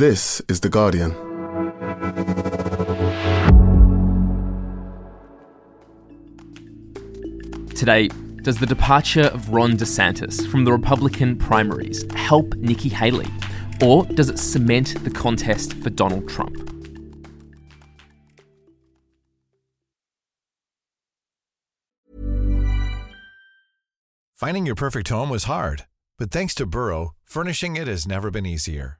This is The Guardian. Today, does the departure of Ron DeSantis from the Republican primaries help Nikki Haley? Or does it cement the contest for Donald Trump? Finding your perfect home was hard, but thanks to Burrow, furnishing it has never been easier.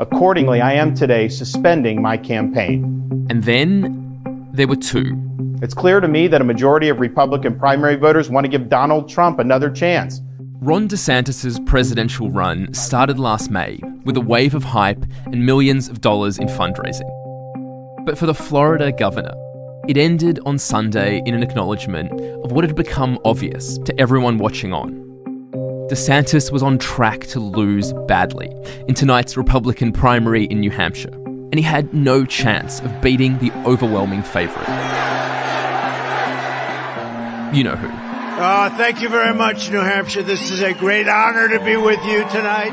Accordingly, I am today suspending my campaign. And then there were two. It's clear to me that a majority of Republican primary voters want to give Donald Trump another chance. Ron DeSantis' presidential run started last May with a wave of hype and millions of dollars in fundraising. But for the Florida governor, it ended on Sunday in an acknowledgement of what had become obvious to everyone watching on. DeSantis was on track to lose badly in tonight's Republican primary in New Hampshire, and he had no chance of beating the overwhelming favourite. You know who. Uh, thank you very much, New Hampshire. This is a great honor to be with you tonight.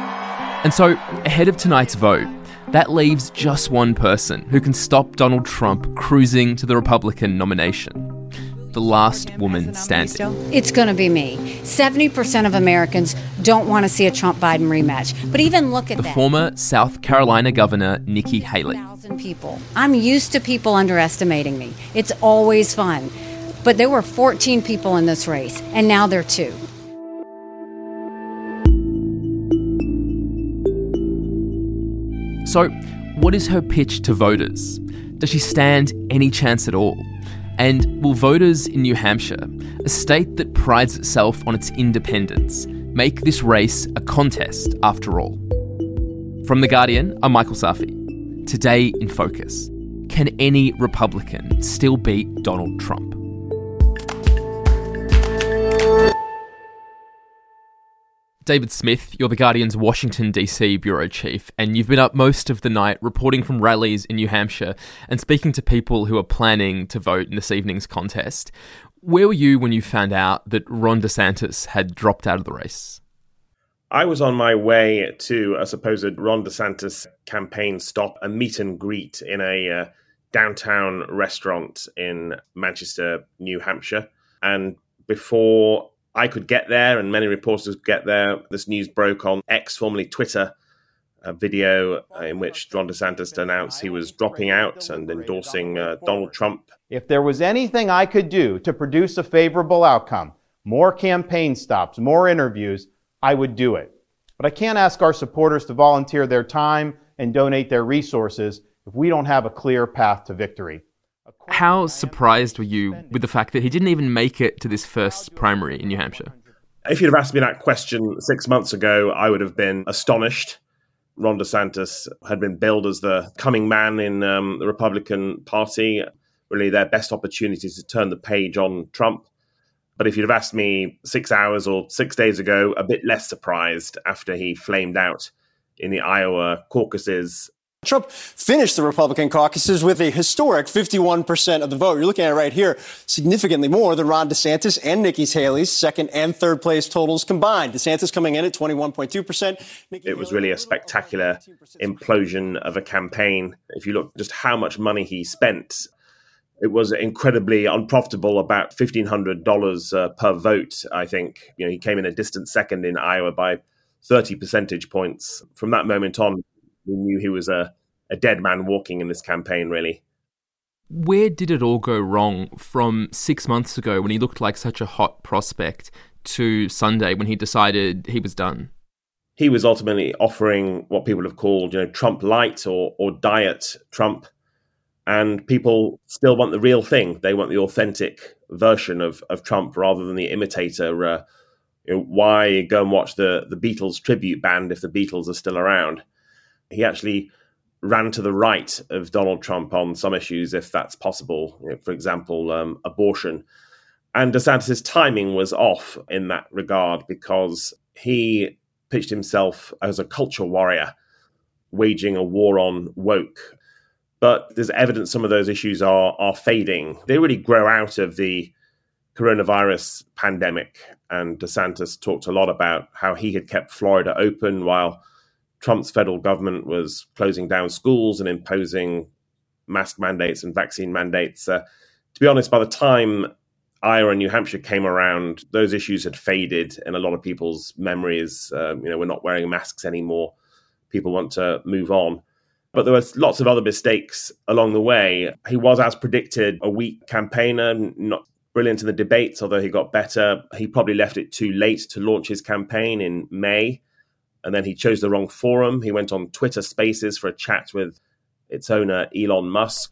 And so, ahead of tonight's vote, that leaves just one person who can stop Donald Trump cruising to the Republican nomination the last woman standing. It's going to be me. 70% of Americans don't want to see a Trump Biden rematch. But even look at the that. former South Carolina Governor Nikki Haley. People. I'm used to people underestimating me. It's always fun. But there were 14 people in this race, and now there are two. So, what is her pitch to voters? Does she stand any chance at all? And will voters in New Hampshire, a state that prides itself on its independence, make this race a contest after all? From The Guardian, I'm Michael Safi. Today in Focus Can any Republican still beat Donald Trump? David Smith, you're The Guardian's Washington, D.C. bureau chief, and you've been up most of the night reporting from rallies in New Hampshire and speaking to people who are planning to vote in this evening's contest. Where were you when you found out that Ron DeSantis had dropped out of the race? I was on my way to a supposed Ron DeSantis campaign stop, a meet and greet in a uh, downtown restaurant in Manchester, New Hampshire. And before I could get there, and many reporters could get there. This news broke on X, formerly Twitter, a video in which Ron DeSantis announced he was dropping out and endorsing uh, Donald Trump. If there was anything I could do to produce a favorable outcome, more campaign stops, more interviews, I would do it. But I can't ask our supporters to volunteer their time and donate their resources if we don't have a clear path to victory. How surprised were you with the fact that he didn't even make it to this first primary in New Hampshire? If you'd have asked me that question six months ago, I would have been astonished. Ron DeSantis had been billed as the coming man in um, the Republican Party, really their best opportunity to turn the page on Trump. But if you'd have asked me six hours or six days ago, a bit less surprised after he flamed out in the Iowa caucuses Trump finished the Republican caucuses with a historic 51% of the vote. You're looking at it right here, significantly more than Ron DeSantis and Nikki Haley's second and third place totals combined. DeSantis coming in at 21.2%. Nikki it was really a spectacular implosion of a campaign. If you look just how much money he spent, it was incredibly unprofitable, about $1,500 uh, per vote, I think. You know, he came in a distant second in Iowa by 30 percentage points. From that moment on, we knew he was a, a dead man walking in this campaign, really. Where did it all go wrong from six months ago when he looked like such a hot prospect to Sunday when he decided he was done? He was ultimately offering what people have called, you know, Trump light or, or diet Trump. And people still want the real thing. They want the authentic version of, of Trump rather than the imitator. Uh, you know, why go and watch the, the Beatles tribute band if the Beatles are still around? he actually ran to the right of Donald Trump on some issues, if that's possible. You know, for example, um, abortion. And DeSantis' timing was off in that regard because he pitched himself as a culture warrior, waging a war on woke. But there's evidence some of those issues are are fading. They really grow out of the coronavirus pandemic. And DeSantis talked a lot about how he had kept Florida open while Trump's federal government was closing down schools and imposing mask mandates and vaccine mandates. Uh, to be honest, by the time Iowa and New Hampshire came around, those issues had faded in a lot of people's memories. Um, you know, we're not wearing masks anymore. People want to move on. But there were lots of other mistakes along the way. He was, as predicted, a weak campaigner, not brilliant in the debates, although he got better. He probably left it too late to launch his campaign in May. And then he chose the wrong forum. He went on Twitter Spaces for a chat with its owner, Elon Musk.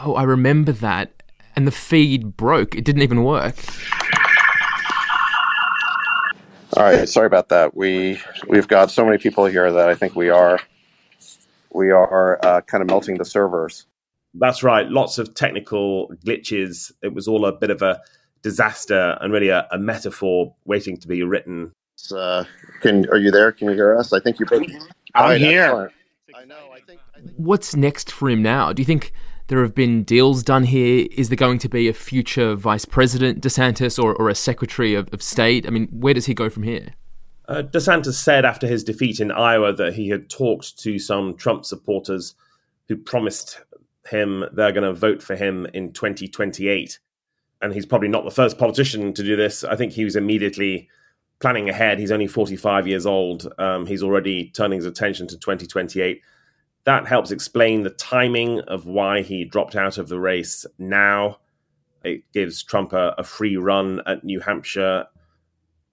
Oh, I remember that and the feed broke. It didn't even work. All right, sorry about that. We we've got so many people here that I think we are we are uh, kind of melting the servers. That's right. Lots of technical glitches. It was all a bit of a disaster and really a, a metaphor waiting to be written. Uh, can are you there? Can you hear us? I think you're. I'm right, here. I know. I think, I think. What's next for him now? Do you think there have been deals done here. Is there going to be a future vice president, DeSantis, or, or a secretary of, of state? I mean, where does he go from here? Uh, DeSantis said after his defeat in Iowa that he had talked to some Trump supporters who promised him they're going to vote for him in 2028. And he's probably not the first politician to do this. I think he was immediately planning ahead. He's only 45 years old. Um, he's already turning his attention to 2028 that helps explain the timing of why he dropped out of the race now. It gives Trump a, a, free run at New Hampshire.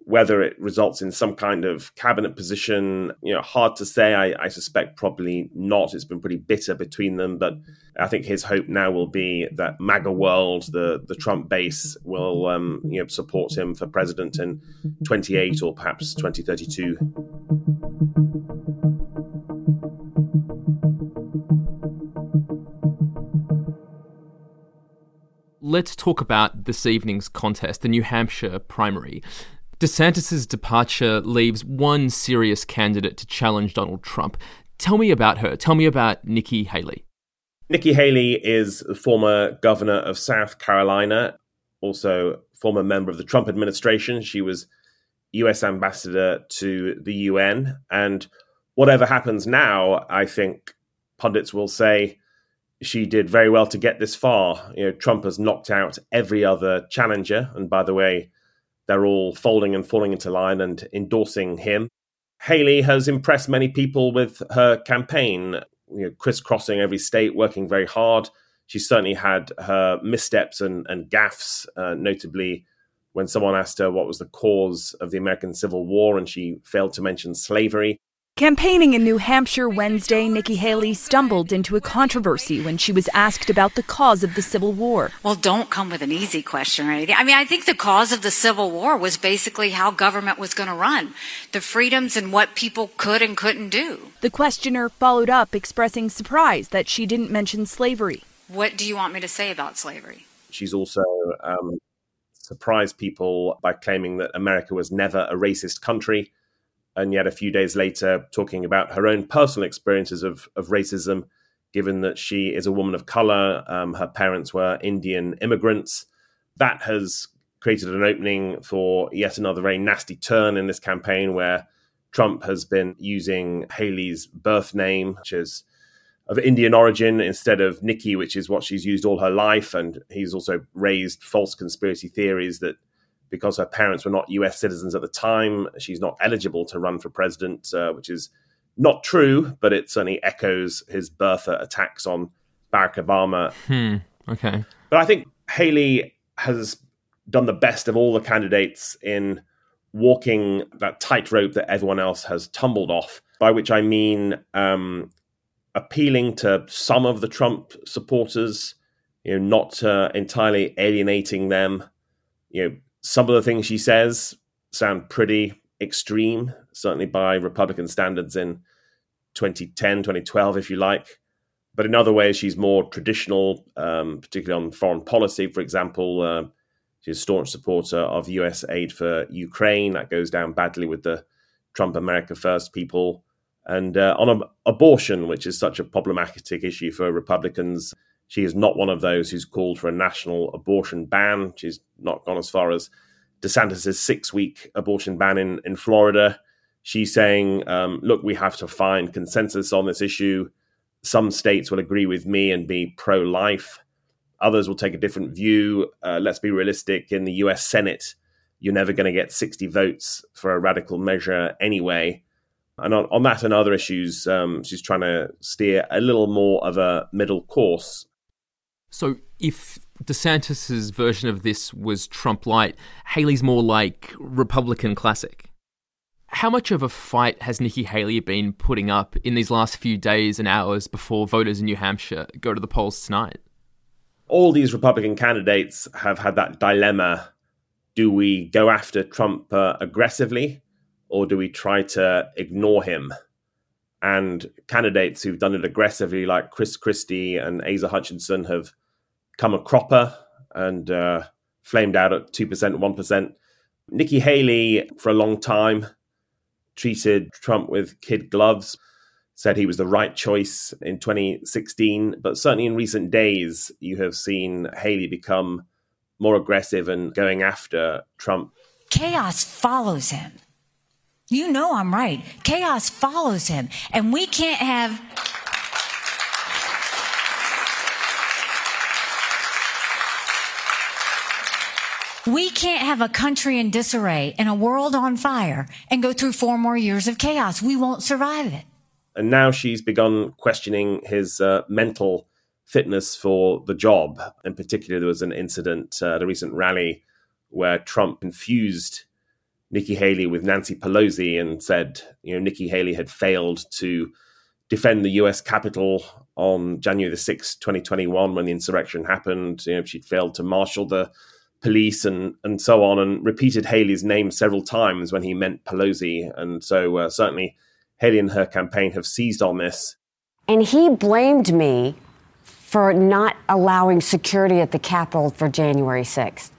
Whether it results in some kind of cabinet position, you know, hard to say. I, I suspect probably not. It's been pretty bitter between them, but I think his hope now will be that MAGA world, the the Trump base, will um, you know support him for president in 28 or perhaps 2032. let's talk about this evening's contest, the New Hampshire primary. DeSantis' departure leaves one serious candidate to challenge Donald Trump. Tell me about her. Tell me about Nikki Haley. Nikki Haley is the former governor of South Carolina, also former member of the Trump administration. She was US ambassador to the UN. And whatever happens now, I think pundits will say she did very well to get this far. You know, Trump has knocked out every other challenger, and by the way, they're all folding and falling into line and endorsing him. Haley has impressed many people with her campaign, you know, crisscrossing every state, working very hard. She certainly had her missteps and, and gaffes, uh, notably when someone asked her what was the cause of the American Civil War, and she failed to mention slavery. Campaigning in New Hampshire Wednesday, Nikki Haley stumbled into a controversy when she was asked about the cause of the Civil War. Well, don't come with an easy question or anything. I mean, I think the cause of the Civil War was basically how government was going to run, the freedoms and what people could and couldn't do. The questioner followed up expressing surprise that she didn't mention slavery. What do you want me to say about slavery? She's also um, surprised people by claiming that America was never a racist country and yet a few days later talking about her own personal experiences of, of racism, given that she is a woman of color, um, her parents were Indian immigrants. That has created an opening for yet another very nasty turn in this campaign where Trump has been using Haley's birth name, which is of Indian origin, instead of Nikki, which is what she's used all her life. And he's also raised false conspiracy theories that because her parents were not US citizens at the time. She's not eligible to run for president, uh, which is not true, but it certainly echoes his birther attacks on Barack Obama. Hmm. Okay. But I think Haley has done the best of all the candidates in walking that tightrope that everyone else has tumbled off, by which I mean um, appealing to some of the Trump supporters, you know, not uh, entirely alienating them, you know, some of the things she says sound pretty extreme, certainly by Republican standards in 2010, 2012, if you like. but in other ways, she's more traditional, um, particularly on foreign policy. For example, uh, she's a staunch supporter of US aid for Ukraine. That goes down badly with the Trump America First people. And uh, on abortion, which is such a problematic issue for Republicans, she is not one of those who's called for a national abortion ban. She's not gone as far as DeSantis' six week abortion ban in, in Florida. She's saying, um, look, we have to find consensus on this issue. Some states will agree with me and be pro life. Others will take a different view. Uh, let's be realistic. In the US Senate, you're never going to get 60 votes for a radical measure anyway. And on, on that and other issues, um, she's trying to steer a little more of a middle course. So if DeSantis's version of this was Trump light, Haley's more like Republican classic. How much of a fight has Nikki Haley been putting up in these last few days and hours before voters in New Hampshire go to the polls tonight? All these Republican candidates have had that dilemma. Do we go after Trump uh, aggressively or do we try to ignore him? And candidates who've done it aggressively, like Chris Christie and Asa Hutchinson, have come a cropper and uh, flamed out at 2%, 1%. Nikki Haley, for a long time, treated Trump with kid gloves, said he was the right choice in 2016. But certainly in recent days, you have seen Haley become more aggressive and going after Trump. Chaos follows him. You know I'm right. Chaos follows him. And we can't have We can't have a country in disarray and a world on fire and go through four more years of chaos. We won't survive it. And now she's begun questioning his uh, mental fitness for the job. In particular, there was an incident uh, at a recent rally where Trump confused Nikki Haley with Nancy Pelosi and said, you know, Nikki Haley had failed to defend the US Capitol on January the 6th, 2021, when the insurrection happened. You know, she'd failed to marshal the police and and so on, and repeated Haley's name several times when he meant Pelosi. And so uh, certainly Haley and her campaign have seized on this. And he blamed me for not allowing security at the Capitol for January 6th.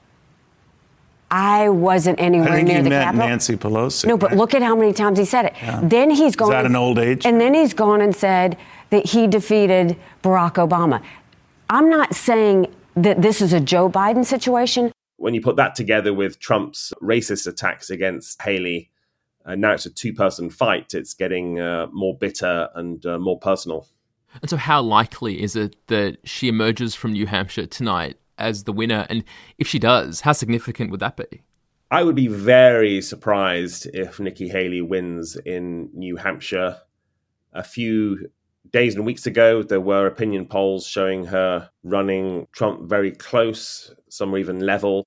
I wasn't anywhere I think near he the meant Capitol. Nancy Pelosi. No, but look at how many times he said it. Yeah. Then he's gone. that an old age? And then he's gone and said that he defeated Barack Obama. I'm not saying that this is a Joe Biden situation. When you put that together with Trump's racist attacks against Haley, uh, now it's a two person fight. It's getting uh, more bitter and uh, more personal. And so, how likely is it that she emerges from New Hampshire tonight as the winner? And if she does, how significant would that be? I would be very surprised if Nikki Haley wins in New Hampshire. A few days and weeks ago, there were opinion polls showing her running Trump very close, some were even level.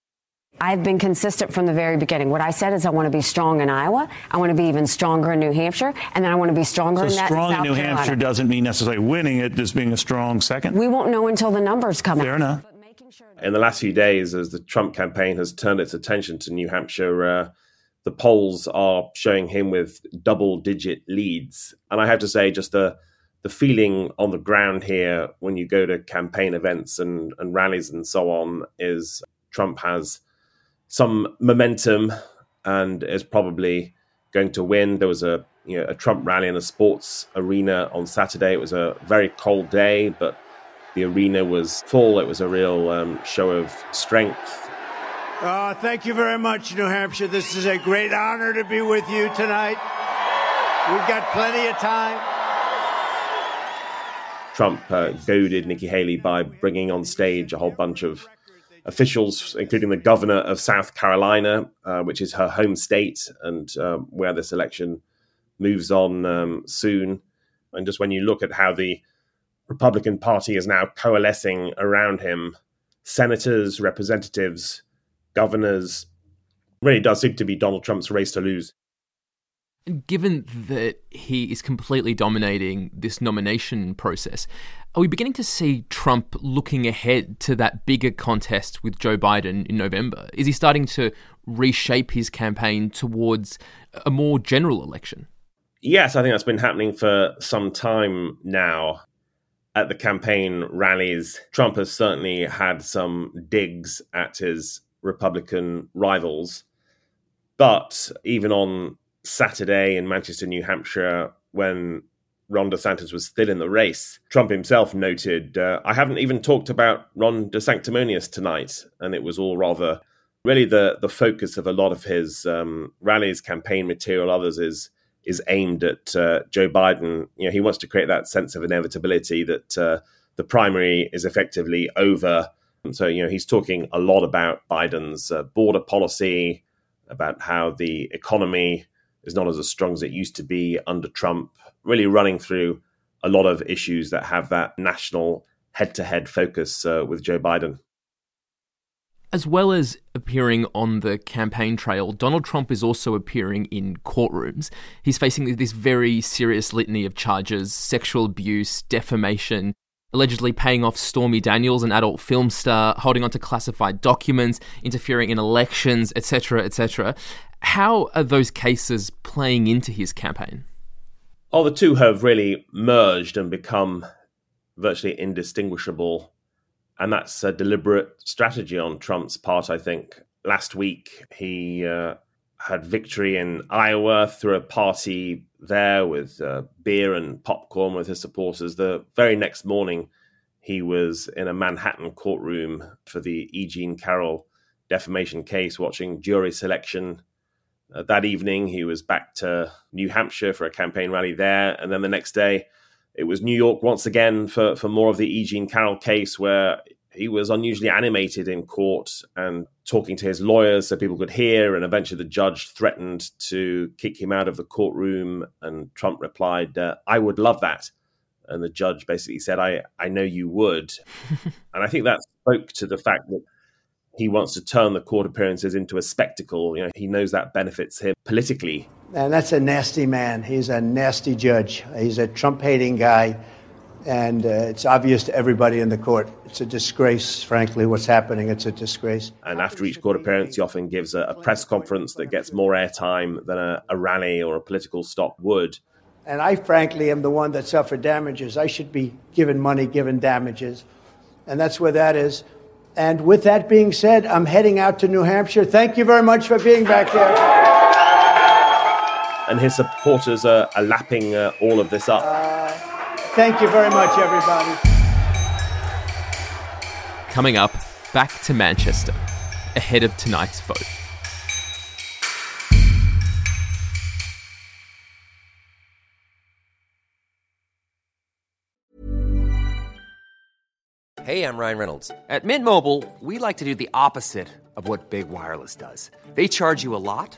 I've been consistent from the very beginning. What I said is I want to be strong in Iowa. I want to be even stronger in New Hampshire, and then I want to be stronger So in that strong South in New Carolina. Hampshire doesn't mean necessarily winning it, just being a strong second. We won't know until the numbers come Fair out. enough. In the last few days, as the Trump campaign has turned its attention to New Hampshire, uh, the polls are showing him with double digit leads. And I have to say, just the the feeling on the ground here when you go to campaign events and, and rallies and so on is Trump has some momentum and is probably going to win. There was a you know a Trump rally in a sports arena on Saturday. It was a very cold day, but the arena was full. It was a real um, show of strength. Uh, thank you very much, New Hampshire. This is a great honor to be with you tonight. We've got plenty of time. Trump uh, goaded Nikki Haley by bringing on stage a whole bunch of officials, including the governor of South Carolina, uh, which is her home state and um, where this election moves on um, soon. And just when you look at how the Republican Party is now coalescing around him, senators, representatives, governors, really does seem to be Donald Trump's race to lose. Given that he is completely dominating this nomination process, are we beginning to see Trump looking ahead to that bigger contest with Joe Biden in November? Is he starting to reshape his campaign towards a more general election? Yes, I think that's been happening for some time now. at the campaign rallies, Trump has certainly had some digs at his Republican rivals. But even on Saturday in Manchester, New Hampshire, when Ron DeSantis was still in the race, Trump himself noted, uh, I haven't even talked about Ron DeSanctimonious tonight. And it was all rather really the, the focus of a lot of his um, rallies, campaign material, others is is aimed at uh, Joe Biden. You know, he wants to create that sense of inevitability that uh, the primary is effectively over. And so, you know, he's talking a lot about Biden's uh, border policy, about how the economy is not as strong as it used to be under Trump, really running through a lot of issues that have that national head to head focus uh, with Joe Biden. As well as appearing on the campaign trail, Donald Trump is also appearing in courtrooms. He's facing this very serious litany of charges sexual abuse, defamation, allegedly paying off Stormy Daniels, an adult film star, holding onto classified documents, interfering in elections, etc., etc. How are those cases playing into his campaign? Oh, the two have really merged and become virtually indistinguishable. And that's a deliberate strategy on Trump's part, I think. Last week, he uh, had victory in Iowa through a party there with uh, beer and popcorn with his supporters. The very next morning, he was in a Manhattan courtroom for the E. Jean Carroll defamation case, watching jury selection. Uh, that evening, he was back to New Hampshire for a campaign rally there. And then the next day, it was New York once again for, for more of the E. Jean Carroll case, where he was unusually animated in court and talking to his lawyers so people could hear. And eventually, the judge threatened to kick him out of the courtroom. And Trump replied, uh, I would love that. And the judge basically said, I, I know you would. and I think that spoke to the fact that he wants to turn the court appearances into a spectacle. You know, he knows that benefits him politically. And that's a nasty man. He's a nasty judge. He's a Trump hating guy. And uh, it's obvious to everybody in the court. It's a disgrace, frankly, what's happening. It's a disgrace. And after each court appearance, he often gives a, a press conference that gets more airtime than a, a rally or a political stop would. And I, frankly, am the one that suffered damages. I should be given money, given damages. And that's where that is. And with that being said, I'm heading out to New Hampshire. Thank you very much for being back there. And his supporters are, are lapping uh, all of this up. Uh, thank you very much, everybody. Coming up, back to Manchester, ahead of tonight's vote. Hey, I'm Ryan Reynolds. At Mint Mobile, we like to do the opposite of what Big Wireless does. They charge you a lot,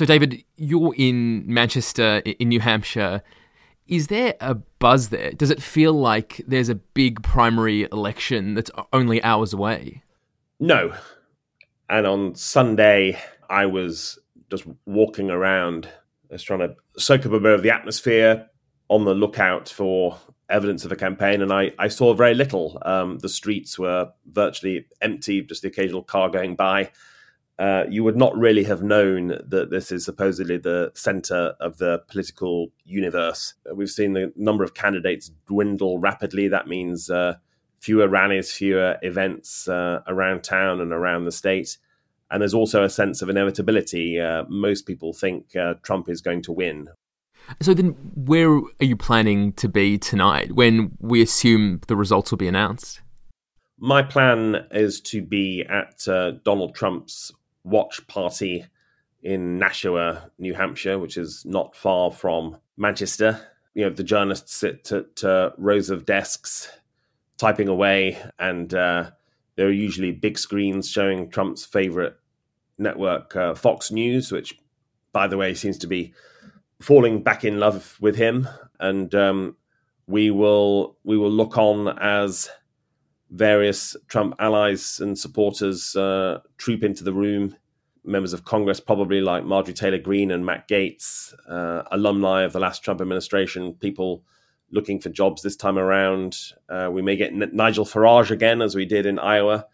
So, David, you're in Manchester, in New Hampshire. Is there a buzz there? Does it feel like there's a big primary election that's only hours away? No. And on Sunday, I was just walking around, just trying to soak up a bit of the atmosphere, on the lookout for evidence of a campaign, and I, I saw very little. Um, the streets were virtually empty, just the occasional car going by. Uh, you would not really have known that this is supposedly the center of the political universe. We've seen the number of candidates dwindle rapidly. That means uh, fewer rallies, fewer events uh, around town and around the state. And there's also a sense of inevitability. Uh, most people think uh, Trump is going to win. So then, where are you planning to be tonight when we assume the results will be announced? My plan is to be at uh, Donald Trump's watch party in Nashua, New Hampshire, which is not far from Manchester. You know, the journalists sit at uh, rows of desks typing away, and uh, there are usually big screens showing Trump's favorite network, uh, Fox News, which, by the way, seems to be falling back in love with him. And um, we will we will look on as various Trump allies and supporters uh, troop into the room. Members of Congress, probably like Marjorie Taylor Greene and Matt Gaetz, uh, alumni of the last Trump administration, people looking for jobs this time around. Uh, we may get N- Nigel Farage again, as we did in Iowa.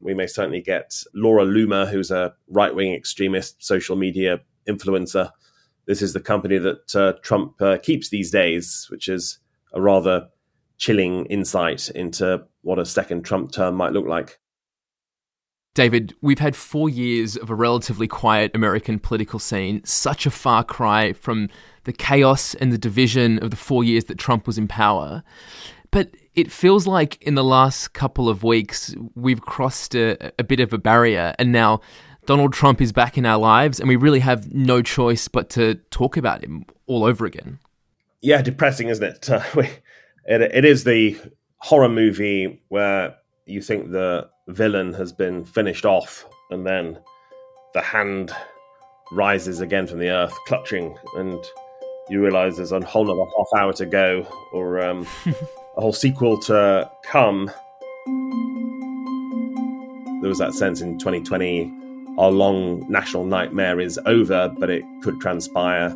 We may certainly get Laura Loomer, who's a right wing extremist social media influencer. This is the company that uh, Trump uh, keeps these days, which is a rather chilling insight into what a second Trump term might look like. David, we've had four years of a relatively quiet American political scene, such a far cry from the chaos and the division of the four years that Trump was in power. But it feels like in the last couple of weeks, we've crossed a, a bit of a barrier, and now Donald Trump is back in our lives, and we really have no choice but to talk about him all over again. Yeah, depressing, isn't it? Uh, we, it, it is the horror movie where you think the villain has been finished off, and then the hand rises again from the earth, clutching, and you realize there's a whole other half hour to go, or um, a whole sequel to come. There was that sense in 2020 our long national nightmare is over, but it could transpire.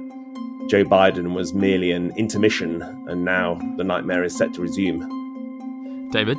Joe Biden was merely an intermission, and now the nightmare is set to resume. David,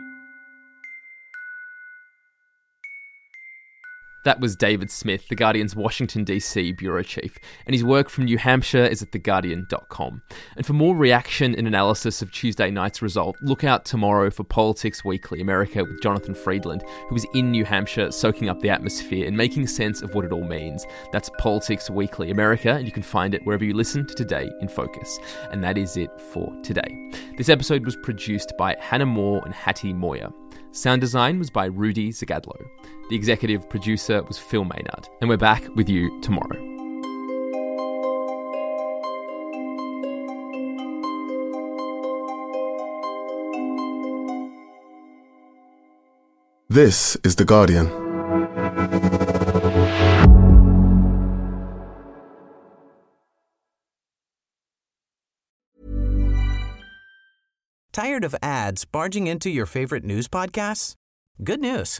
That was David Smith, The Guardian's Washington, D.C. bureau chief, and his work from New Hampshire is at theguardian.com. And for more reaction and analysis of Tuesday night's result, look out tomorrow for Politics Weekly America with Jonathan Freedland, who is in New Hampshire soaking up the atmosphere and making sense of what it all means. That's Politics Weekly America, and you can find it wherever you listen to Today in Focus. And that is it for today. This episode was produced by Hannah Moore and Hattie Moir. Sound design was by Rudy Zagadlo. The executive producer was Phil Maynard. And we're back with you tomorrow. This is The Guardian. Tired of ads barging into your favorite news podcasts? Good news.